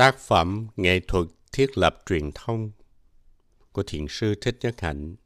Tác phẩm Nghệ thuật thiết lập truyền thông của Thiền sư Thích Nhất Hạnh.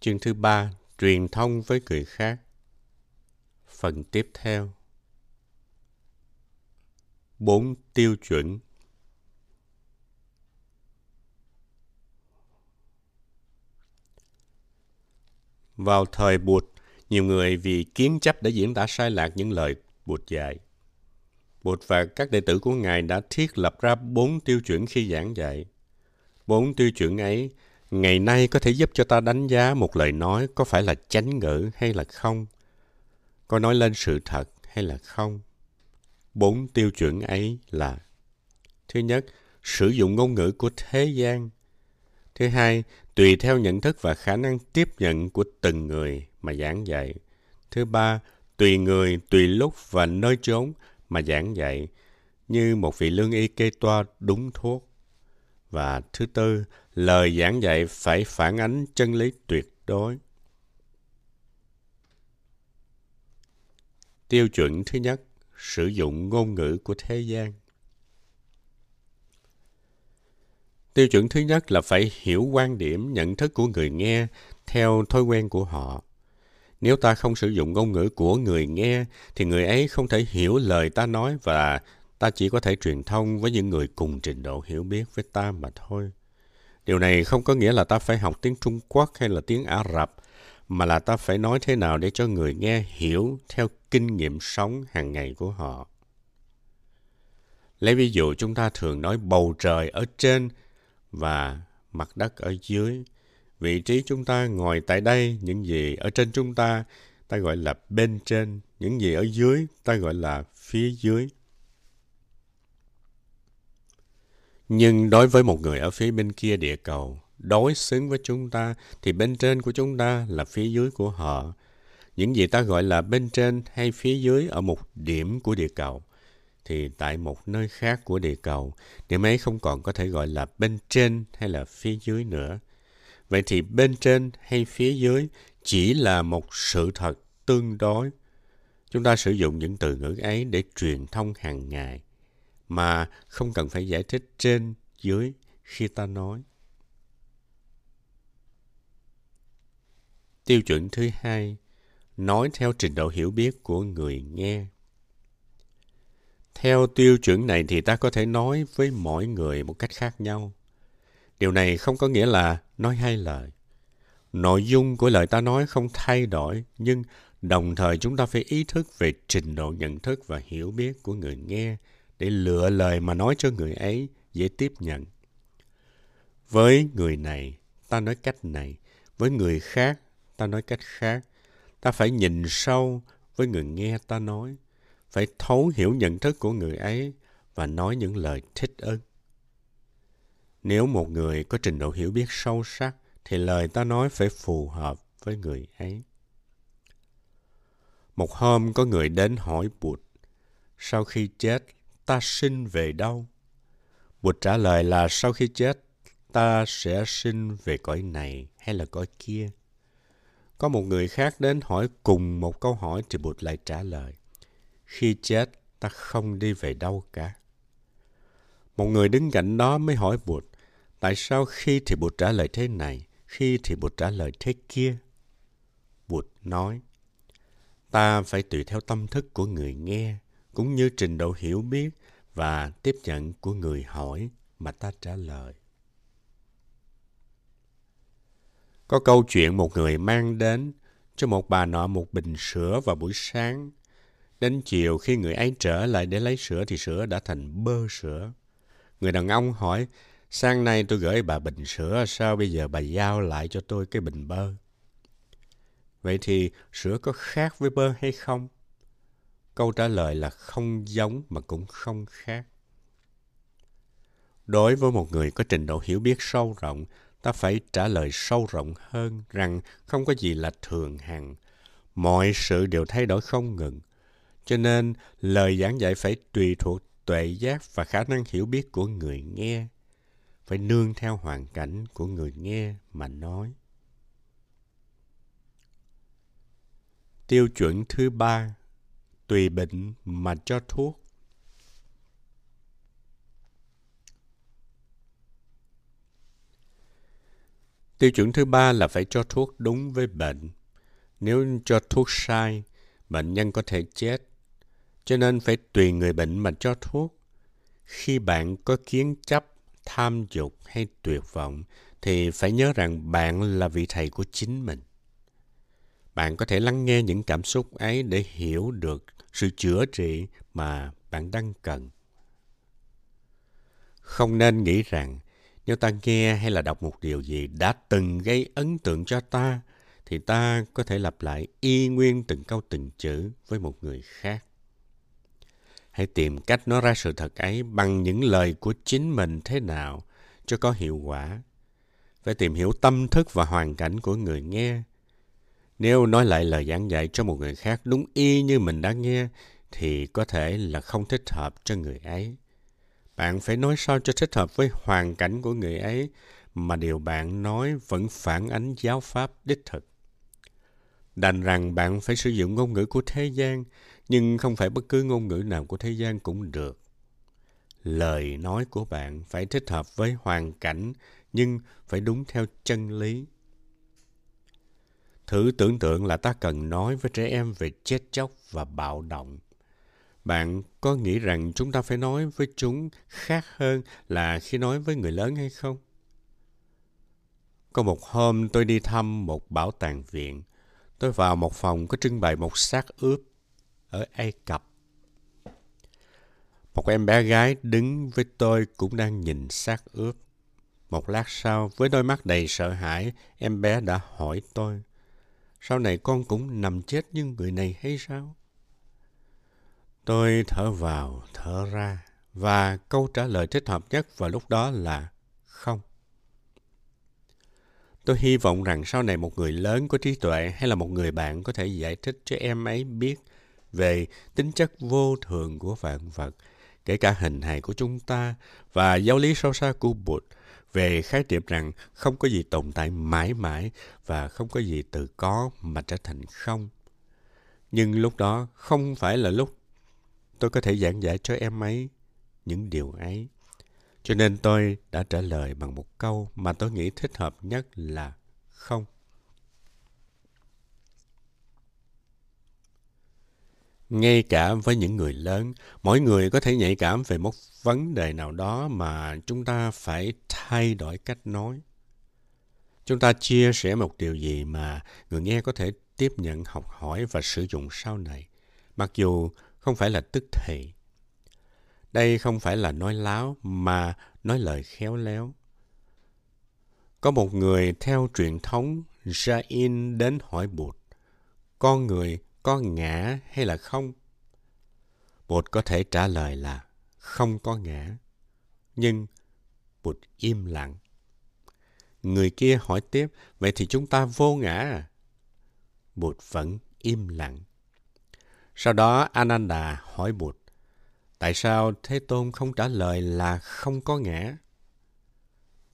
Chương thứ ba Truyền thông với người khác. Phần tiếp theo. Bốn tiêu chuẩn. Vào thời Bụt, nhiều người vì kiến chấp đã diễn tả sai lạc những lời Bụt dạy. Bụt và các đệ tử của Ngài đã thiết lập ra bốn tiêu chuẩn khi giảng dạy. Bốn tiêu chuẩn ấy ngày nay có thể giúp cho ta đánh giá một lời nói có phải là chánh ngữ hay là không, có nói lên sự thật hay là không. Bốn tiêu chuẩn ấy là Thứ nhất, sử dụng ngôn ngữ của thế gian. Thứ hai, tùy theo nhận thức và khả năng tiếp nhận của từng người mà giảng dạy. Thứ ba, tùy người, tùy lúc và nơi chốn mà giảng dạy như một vị lương y kê toa đúng thuốc. Và thứ tư, lời giảng dạy phải phản ánh chân lý tuyệt đối. Tiêu chuẩn thứ nhất, sử dụng ngôn ngữ của thế gian. Tiêu chuẩn thứ nhất là phải hiểu quan điểm, nhận thức của người nghe theo thói quen của họ. Nếu ta không sử dụng ngôn ngữ của người nghe thì người ấy không thể hiểu lời ta nói và ta chỉ có thể truyền thông với những người cùng trình độ hiểu biết với ta mà thôi. Điều này không có nghĩa là ta phải học tiếng Trung Quốc hay là tiếng Ả Rập, mà là ta phải nói thế nào để cho người nghe hiểu theo kinh nghiệm sống hàng ngày của họ. Lấy ví dụ chúng ta thường nói bầu trời ở trên và mặt đất ở dưới. Vị trí chúng ta ngồi tại đây, những gì ở trên chúng ta, ta gọi là bên trên, những gì ở dưới, ta gọi là phía dưới. Nhưng đối với một người ở phía bên kia địa cầu, đối xứng với chúng ta, thì bên trên của chúng ta là phía dưới của họ. Những gì ta gọi là bên trên hay phía dưới ở một điểm của địa cầu, thì tại một nơi khác của địa cầu, điểm ấy không còn có thể gọi là bên trên hay là phía dưới nữa. Vậy thì bên trên hay phía dưới chỉ là một sự thật tương đối. Chúng ta sử dụng những từ ngữ ấy để truyền thông hàng ngày mà không cần phải giải thích trên, dưới khi ta nói. Tiêu chuẩn thứ hai, nói theo trình độ hiểu biết của người nghe. Theo tiêu chuẩn này thì ta có thể nói với mỗi người một cách khác nhau. Điều này không có nghĩa là nói hai lời. Nội dung của lời ta nói không thay đổi, nhưng đồng thời chúng ta phải ý thức về trình độ nhận thức và hiểu biết của người nghe để lựa lời mà nói cho người ấy dễ tiếp nhận. Với người này, ta nói cách này. Với người khác, ta nói cách khác. Ta phải nhìn sâu với người nghe ta nói. Phải thấu hiểu nhận thức của người ấy và nói những lời thích ứng. Nếu một người có trình độ hiểu biết sâu sắc, thì lời ta nói phải phù hợp với người ấy. Một hôm có người đến hỏi Bụt, sau khi chết, ta sinh về đâu? Bụt trả lời là sau khi chết, ta sẽ sinh về cõi này hay là cõi kia. Có một người khác đến hỏi cùng một câu hỏi thì Bụt lại trả lời. Khi chết, ta không đi về đâu cả. Một người đứng cạnh đó mới hỏi Bụt, tại sao khi thì Bụt trả lời thế này, khi thì Bụt trả lời thế kia? Bụt nói, ta phải tùy theo tâm thức của người nghe, cũng như trình độ hiểu biết và tiếp nhận của người hỏi mà ta trả lời. Có câu chuyện một người mang đến cho một bà nọ một bình sữa vào buổi sáng. Đến chiều khi người ấy trở lại để lấy sữa thì sữa đã thành bơ sữa. Người đàn ông hỏi, sáng nay tôi gửi bà bình sữa, sao bây giờ bà giao lại cho tôi cái bình bơ? Vậy thì sữa có khác với bơ hay không? Câu trả lời là không giống mà cũng không khác. Đối với một người có trình độ hiểu biết sâu rộng, ta phải trả lời sâu rộng hơn rằng không có gì là thường hằng. Mọi sự đều thay đổi không ngừng. Cho nên, lời giảng dạy phải tùy thuộc tuệ giác và khả năng hiểu biết của người nghe phải nương theo hoàn cảnh của người nghe mà nói. Tiêu chuẩn thứ ba, tùy bệnh mà cho thuốc. Tiêu chuẩn thứ ba là phải cho thuốc đúng với bệnh. Nếu cho thuốc sai, bệnh nhân có thể chết. Cho nên phải tùy người bệnh mà cho thuốc. Khi bạn có kiến chấp tham dục hay tuyệt vọng, thì phải nhớ rằng bạn là vị thầy của chính mình. Bạn có thể lắng nghe những cảm xúc ấy để hiểu được sự chữa trị mà bạn đang cần. Không nên nghĩ rằng nếu ta nghe hay là đọc một điều gì đã từng gây ấn tượng cho ta, thì ta có thể lặp lại y nguyên từng câu từng chữ với một người khác. Hãy tìm cách nói ra sự thật ấy bằng những lời của chính mình thế nào cho có hiệu quả. Phải tìm hiểu tâm thức và hoàn cảnh của người nghe. Nếu nói lại lời giảng dạy cho một người khác đúng y như mình đã nghe, thì có thể là không thích hợp cho người ấy. Bạn phải nói sao cho thích hợp với hoàn cảnh của người ấy mà điều bạn nói vẫn phản ánh giáo pháp đích thực. Đành rằng bạn phải sử dụng ngôn ngữ của thế gian, nhưng không phải bất cứ ngôn ngữ nào của thế gian cũng được. Lời nói của bạn phải thích hợp với hoàn cảnh, nhưng phải đúng theo chân lý. Thử tưởng tượng là ta cần nói với trẻ em về chết chóc và bạo động – bạn có nghĩ rằng chúng ta phải nói với chúng khác hơn là khi nói với người lớn hay không? Có một hôm tôi đi thăm một bảo tàng viện. Tôi vào một phòng có trưng bày một xác ướp ở Ai Cập. Một em bé gái đứng với tôi cũng đang nhìn xác ướp. Một lát sau, với đôi mắt đầy sợ hãi, em bé đã hỏi tôi, sau này con cũng nằm chết như người này hay sao? Tôi thở vào, thở ra và câu trả lời thích hợp nhất vào lúc đó là không. Tôi hy vọng rằng sau này một người lớn có trí tuệ hay là một người bạn có thể giải thích cho em ấy biết về tính chất vô thường của vạn vật, kể cả hình hài của chúng ta và giáo lý sâu xa của Bụt về khái niệm rằng không có gì tồn tại mãi mãi và không có gì từ có mà trở thành không. Nhưng lúc đó không phải là lúc tôi có thể giảng giải cho em ấy những điều ấy. Cho nên tôi đã trả lời bằng một câu mà tôi nghĩ thích hợp nhất là không. Ngay cả với những người lớn, mỗi người có thể nhạy cảm về một vấn đề nào đó mà chúng ta phải thay đổi cách nói. Chúng ta chia sẻ một điều gì mà người nghe có thể tiếp nhận, học hỏi và sử dụng sau này. Mặc dù không phải là tức thì. Đây không phải là nói láo mà nói lời khéo léo. Có một người theo truyền thống Jain đến hỏi Bụt, con người có ngã hay là không? Bụt có thể trả lời là không có ngã. Nhưng Bụt im lặng. Người kia hỏi tiếp, vậy thì chúng ta vô ngã à? Bụt vẫn im lặng. Sau đó Ananda hỏi Bụt, tại sao Thế Tôn không trả lời là không có ngã?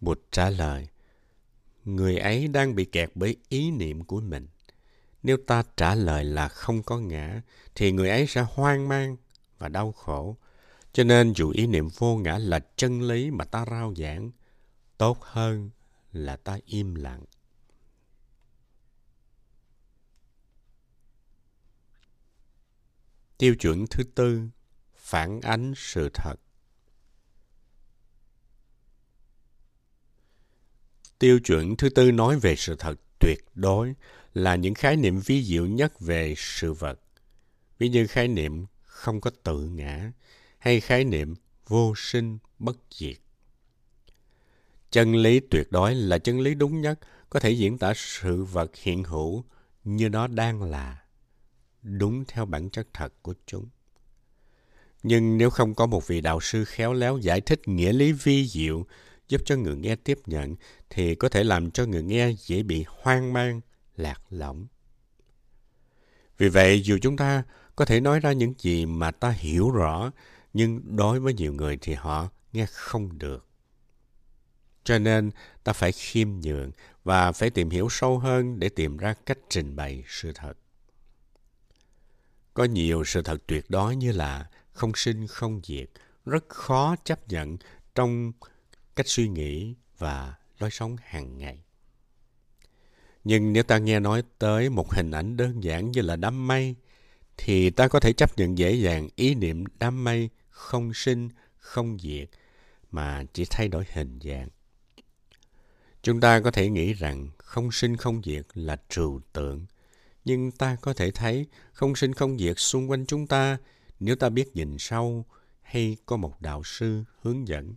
Bụt trả lời, người ấy đang bị kẹt bởi ý niệm của mình. Nếu ta trả lời là không có ngã, thì người ấy sẽ hoang mang và đau khổ. Cho nên dù ý niệm vô ngã là chân lý mà ta rao giảng, tốt hơn là ta im lặng. Tiêu chuẩn thứ tư, phản ánh sự thật. Tiêu chuẩn thứ tư nói về sự thật tuyệt đối là những khái niệm vi diệu nhất về sự vật. Ví như khái niệm không có tự ngã hay khái niệm vô sinh bất diệt. Chân lý tuyệt đối là chân lý đúng nhất, có thể diễn tả sự vật hiện hữu như nó đang là đúng theo bản chất thật của chúng. Nhưng nếu không có một vị đạo sư khéo léo giải thích nghĩa lý vi diệu giúp cho người nghe tiếp nhận thì có thể làm cho người nghe dễ bị hoang mang, lạc lõng. Vì vậy, dù chúng ta có thể nói ra những gì mà ta hiểu rõ, nhưng đối với nhiều người thì họ nghe không được. Cho nên, ta phải khiêm nhường và phải tìm hiểu sâu hơn để tìm ra cách trình bày sự thật. Có nhiều sự thật tuyệt đối như là không sinh không diệt, rất khó chấp nhận trong cách suy nghĩ và lối sống hàng ngày. Nhưng nếu ta nghe nói tới một hình ảnh đơn giản như là đám mây, thì ta có thể chấp nhận dễ dàng ý niệm đám mây không sinh, không diệt, mà chỉ thay đổi hình dạng. Chúng ta có thể nghĩ rằng không sinh không diệt là trừu tượng, nhưng ta có thể thấy không sinh không diệt xung quanh chúng ta nếu ta biết nhìn sâu hay có một đạo sư hướng dẫn.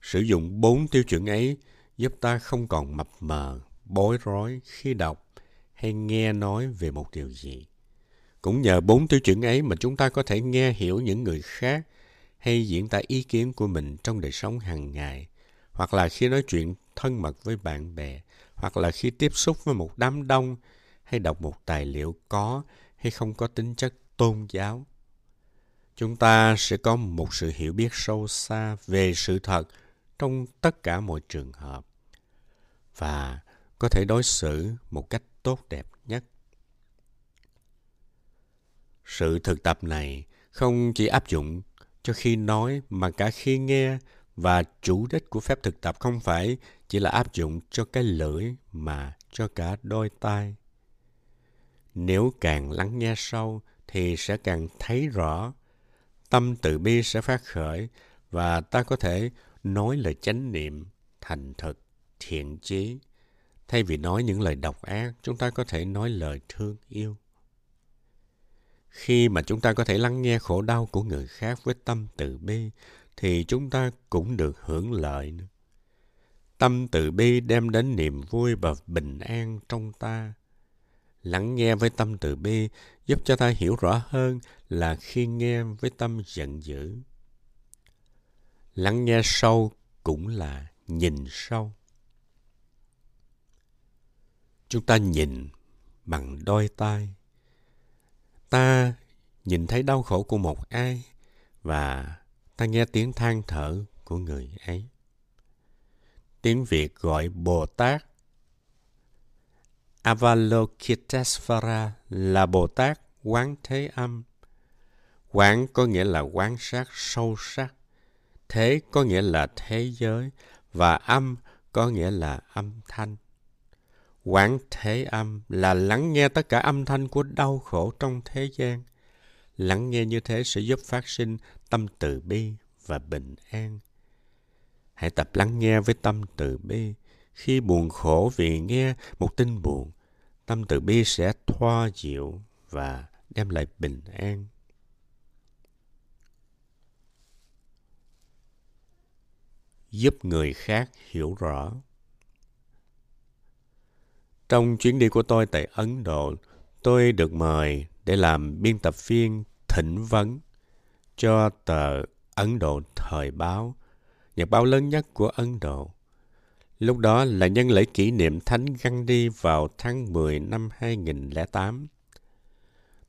Sử dụng bốn tiêu chuẩn ấy giúp ta không còn mập mờ, bối rối khi đọc hay nghe nói về một điều gì. Cũng nhờ bốn tiêu chuẩn ấy mà chúng ta có thể nghe hiểu những người khác hay diễn tả ý kiến của mình trong đời sống hàng ngày, hoặc là khi nói chuyện thân mật với bạn bè, hoặc là khi tiếp xúc với một đám đông hay đọc một tài liệu có hay không có tính chất tôn giáo. Chúng ta sẽ có một sự hiểu biết sâu xa về sự thật trong tất cả mọi trường hợp và có thể đối xử một cách tốt đẹp nhất. Sự thực tập này không chỉ áp dụng cho khi nói mà cả khi nghe và chủ đích của phép thực tập không phải chỉ là áp dụng cho cái lưỡi mà cho cả đôi tai. Nếu càng lắng nghe sâu thì sẽ càng thấy rõ, tâm từ bi sẽ phát khởi và ta có thể nói lời chánh niệm, thành thực, thiện chí. Thay vì nói những lời độc ác, chúng ta có thể nói lời thương yêu. Khi mà chúng ta có thể lắng nghe khổ đau của người khác với tâm từ bi, thì chúng ta cũng được hưởng lợi nữa. Tâm từ bi đem đến niềm vui và bình an trong ta. Lắng nghe với tâm từ bi giúp cho ta hiểu rõ hơn là khi nghe với tâm giận dữ. Lắng nghe sâu cũng là nhìn sâu. Chúng ta nhìn bằng đôi tai. Ta nhìn thấy đau khổ của một ai và ta nghe tiếng than thở của người ấy. Tiếng Việt gọi Bồ Tát Avalokitesvara là Bồ Tát quán thế âm. Quán có nghĩa là quán sát, sâu sắc. Thế có nghĩa là thế giới và âm có nghĩa là âm thanh. Quán thế âm là lắng nghe tất cả âm thanh của đau khổ trong thế gian. Lắng nghe như thế sẽ giúp phát sinh tâm từ bi và bình an. Hãy tập lắng nghe với tâm từ bi. Khi buồn khổ vì nghe một tin buồn, tâm từ bi sẽ thoa dịu và đem lại bình an. Giúp người khác hiểu rõ. Trong chuyến đi của tôi tại Ấn Độ, tôi được mời để làm biên tập viên thỉnh vấn cho tờ Ấn Độ Thời báo, nhật báo lớn nhất của Ấn Độ. Lúc đó là nhân lễ kỷ niệm Thánh Gandhi vào tháng 10 năm 2008.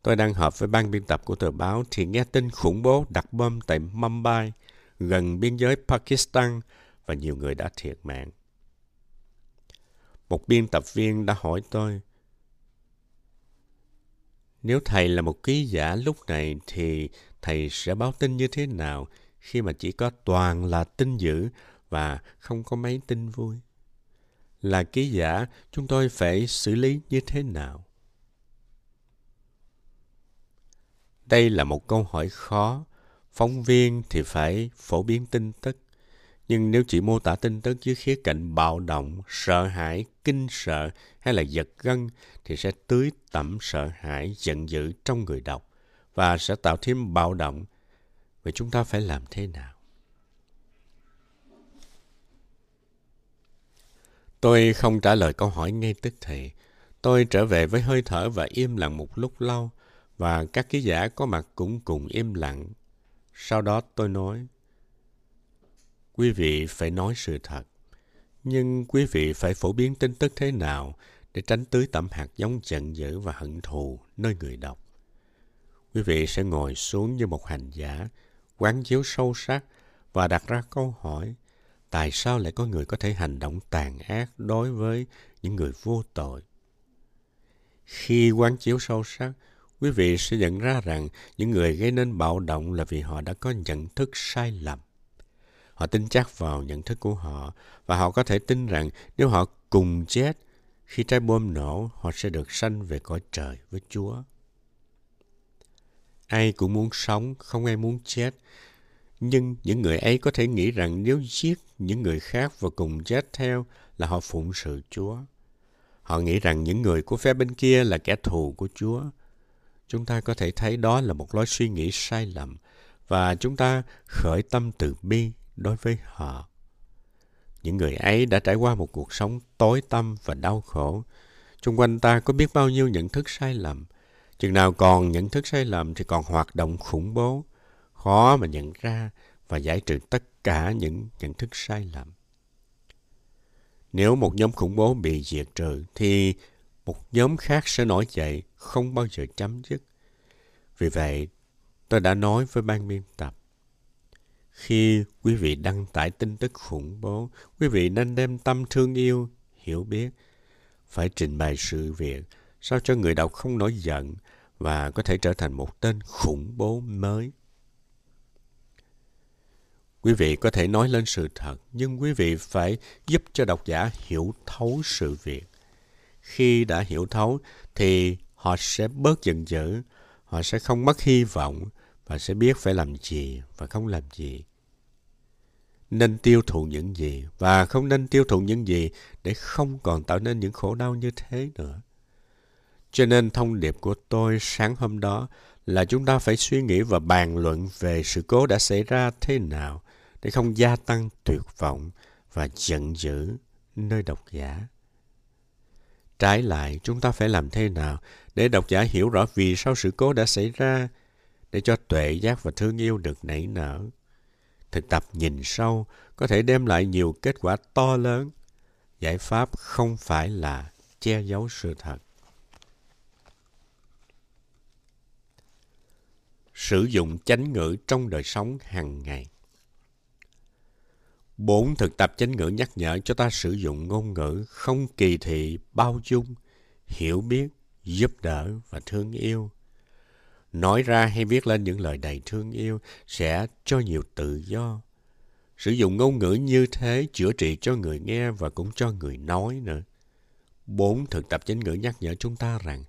Tôi đang họp với ban biên tập của tờ báo thì nghe tin khủng bố đặt bom tại Mumbai, gần biên giới Pakistan và nhiều người đã thiệt mạng. Một biên tập viên đã hỏi tôi, nếu thầy là một ký giả lúc này thì thầy sẽ báo tin như thế nào khi mà chỉ có toàn là tin dữ và không có mấy tin vui? Là ký giả, chúng tôi phải xử lý như thế nào? Đây là một câu hỏi khó. Phóng viên thì phải phổ biến tin tức. Nhưng nếu chỉ mô tả tin tức dưới khía cạnh bạo động, sợ hãi, kinh sợ hay là giật gân thì sẽ tưới tẩm sợ hãi, giận dữ trong người đọc và sẽ tạo thêm bạo động. Vậy chúng ta phải làm thế nào? Tôi không trả lời câu hỏi ngay tức thì. Tôi trở về với hơi thở và im lặng một lúc lâu và các ký giả có mặt cũng cùng im lặng. Sau đó tôi nói, Quý vị phải nói sự thật, nhưng quý vị phải phổ biến tin tức thế nào để tránh tưới tẩm hạt giống giận dữ và hận thù nơi người đọc. Quý vị sẽ ngồi xuống như một hành giả, quán chiếu sâu sắc và đặt ra câu hỏi tại sao lại có người có thể hành động tàn ác đối với những người vô tội. Khi quán chiếu sâu sắc, quý vị sẽ nhận ra rằng những người gây nên bạo động là vì họ đã có nhận thức sai lầm. Họ tin chắc vào nhận thức của họ và họ có thể tin rằng nếu họ cùng chết, khi trái bom nổ, họ sẽ được sanh về cõi trời với Chúa. Ai cũng muốn sống, không ai muốn chết. Nhưng những người ấy có thể nghĩ rằng nếu giết những người khác và cùng chết theo là họ phụng sự Chúa. Họ nghĩ rằng những người của phe bên kia là kẻ thù của Chúa. Chúng ta có thể thấy đó là một lối suy nghĩ sai lầm và chúng ta khởi tâm từ bi đối với họ. Những người ấy đã trải qua một cuộc sống tối tăm và đau khổ. Trung quanh ta có biết bao nhiêu nhận thức sai lầm. Chừng nào còn nhận thức sai lầm thì còn hoạt động khủng bố. Khó mà nhận ra và giải trừ tất cả những nhận thức sai lầm. Nếu một nhóm khủng bố bị diệt trừ thì một nhóm khác sẽ nổi dậy không bao giờ chấm dứt. Vì vậy, tôi đã nói với ban biên tập khi quý vị đăng tải tin tức khủng bố, quý vị nên đem tâm thương yêu, hiểu biết, phải trình bày sự việc sao cho người đọc không nổi giận và có thể trở thành một tên khủng bố mới. Quý vị có thể nói lên sự thật, nhưng quý vị phải giúp cho độc giả hiểu thấu sự việc. Khi đã hiểu thấu thì họ sẽ bớt giận dữ, họ sẽ không mất hy vọng và sẽ biết phải làm gì và không làm gì. Nên tiêu thụ những gì và không nên tiêu thụ những gì để không còn tạo nên những khổ đau như thế nữa. Cho nên thông điệp của tôi sáng hôm đó là chúng ta phải suy nghĩ và bàn luận về sự cố đã xảy ra thế nào để không gia tăng tuyệt vọng và giận dữ nơi độc giả. Trái lại, chúng ta phải làm thế nào để độc giả hiểu rõ vì sao sự cố đã xảy ra, để cho tuệ giác và thương yêu được nảy nở. Thực tập nhìn sâu có thể đem lại nhiều kết quả to lớn. Giải pháp không phải là che giấu sự thật. Sử dụng chánh ngữ trong đời sống hàng ngày. Bốn thực tập chánh ngữ nhắc nhở cho ta sử dụng ngôn ngữ không kỳ thị, bao dung, hiểu biết, giúp đỡ và thương yêu. Nói ra hay viết lên những lời đầy thương yêu sẽ cho nhiều tự do. Sử dụng ngôn ngữ như thế chữa trị cho người nghe và cũng cho người nói nữa. Bốn thực tập chính ngữ nhắc nhở chúng ta rằng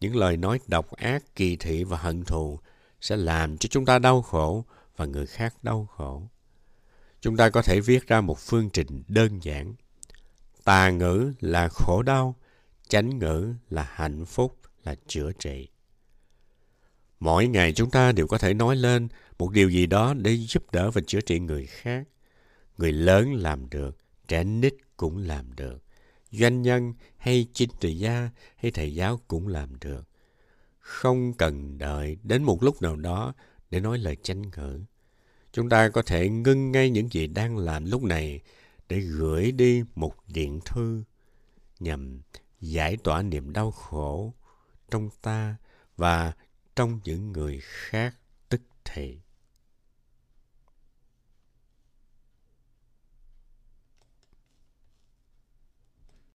những lời nói độc ác, kỳ thị và hận thù sẽ làm cho chúng ta đau khổ và người khác đau khổ chúng ta có thể viết ra một phương trình đơn giản. Tà ngữ là khổ đau, chánh ngữ là hạnh phúc, là chữa trị. Mỗi ngày chúng ta đều có thể nói lên một điều gì đó để giúp đỡ và chữa trị người khác. Người lớn làm được, trẻ nít cũng làm được. Doanh nhân hay chính trị gia hay thầy giáo cũng làm được. Không cần đợi đến một lúc nào đó để nói lời tranh ngữ chúng ta có thể ngưng ngay những gì đang làm lúc này để gửi đi một điện thư nhằm giải tỏa niềm đau khổ trong ta và trong những người khác tức thì.